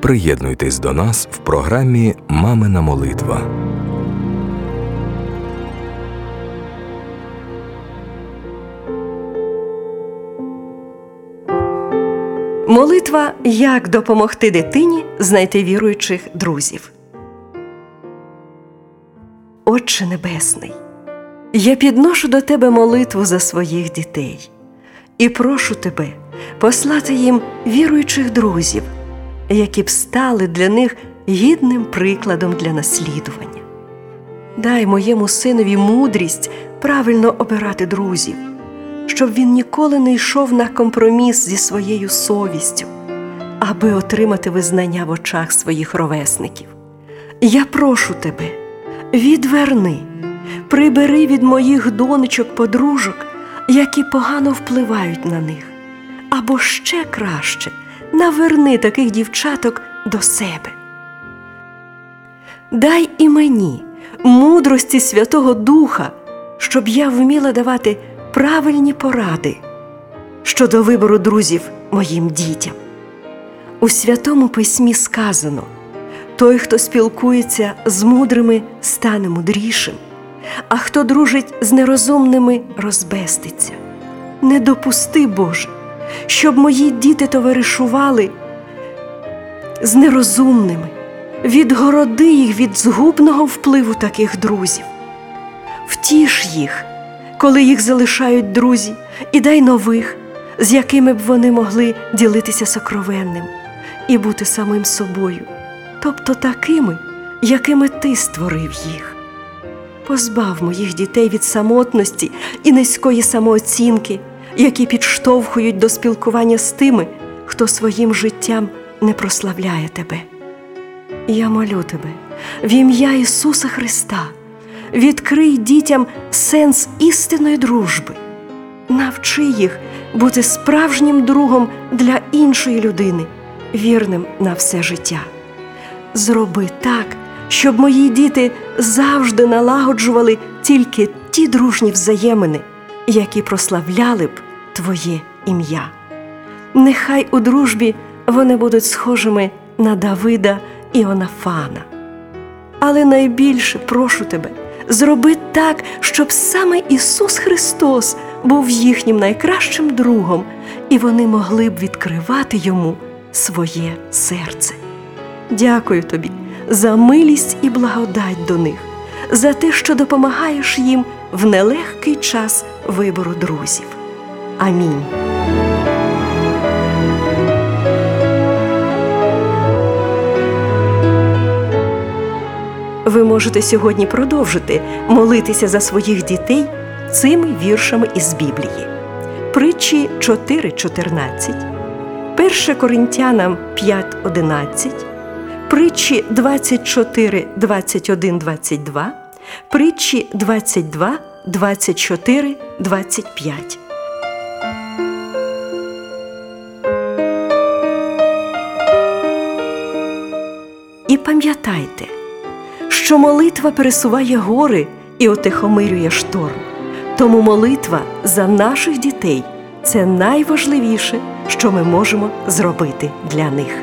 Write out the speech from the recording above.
Приєднуйтесь до нас в програмі Мамина молитва. Молитва як допомогти дитині знайти віруючих друзів. Отче Небесний, я підношу до Тебе молитву за своїх дітей і прошу Тебе послати їм віруючих друзів, які б стали для них гідним прикладом для наслідування. Дай моєму синові мудрість правильно обирати друзів щоб він ніколи не йшов на компроміс зі своєю совістю, аби отримати визнання в очах своїх ровесників. Я прошу тебе, відверни, прибери від моїх донечок подружок, які погано впливають на них, або ще краще наверни таких дівчаток до себе. Дай і мені мудрості Святого Духа, щоб я вміла давати правильні поради щодо вибору друзів моїм дітям. У Святому Письмі сказано той, хто спілкується з мудрими, стане мудрішим, а хто дружить з нерозумними, розбеститься. Не допусти, Боже, щоб мої діти товаришували з нерозумними, відгороди їх від згубного впливу таких друзів, втіш їх коли їх залишають друзі, і дай нових, з якими б вони могли ділитися сокровенним і бути самим собою, тобто такими, якими ти створив їх. Позбав моїх дітей від самотності і низької самооцінки, які підштовхують до спілкування з тими, хто своїм життям не прославляє тебе. Я молю тебе в ім'я Ісуса Христа відкрий дітям сенс істинної дружби, навчи їх бути справжнім другом для іншої людини, вірним на все життя. Зроби так, щоб мої діти завжди налагоджували тільки ті дружні взаємини, які прославляли б Твоє ім'я. Нехай у дружбі вони будуть схожими на Давида і Онафана. Але найбільше прошу тебе зроби так, щоб саме Ісус Христос був їхнім найкращим другом, і вони могли б відкривати йому своє серце. Дякую тобі за милість і благодать до них, за те, що допомагаєш їм в нелегкий час вибору друзів. Амінь. Ви можете сьогодні продовжити молитися за своїх дітей цими віршами із Біблії. Притчі 4.14, 1 Коринтянам 5.11, притчі 24, 21, 22, притчі 22, 24, 25. І пам'ятайте, що молитва пересуває гори і отихомирює шторм. Тому молитва за наших дітей це найважливіше, що ми можемо зробити для них.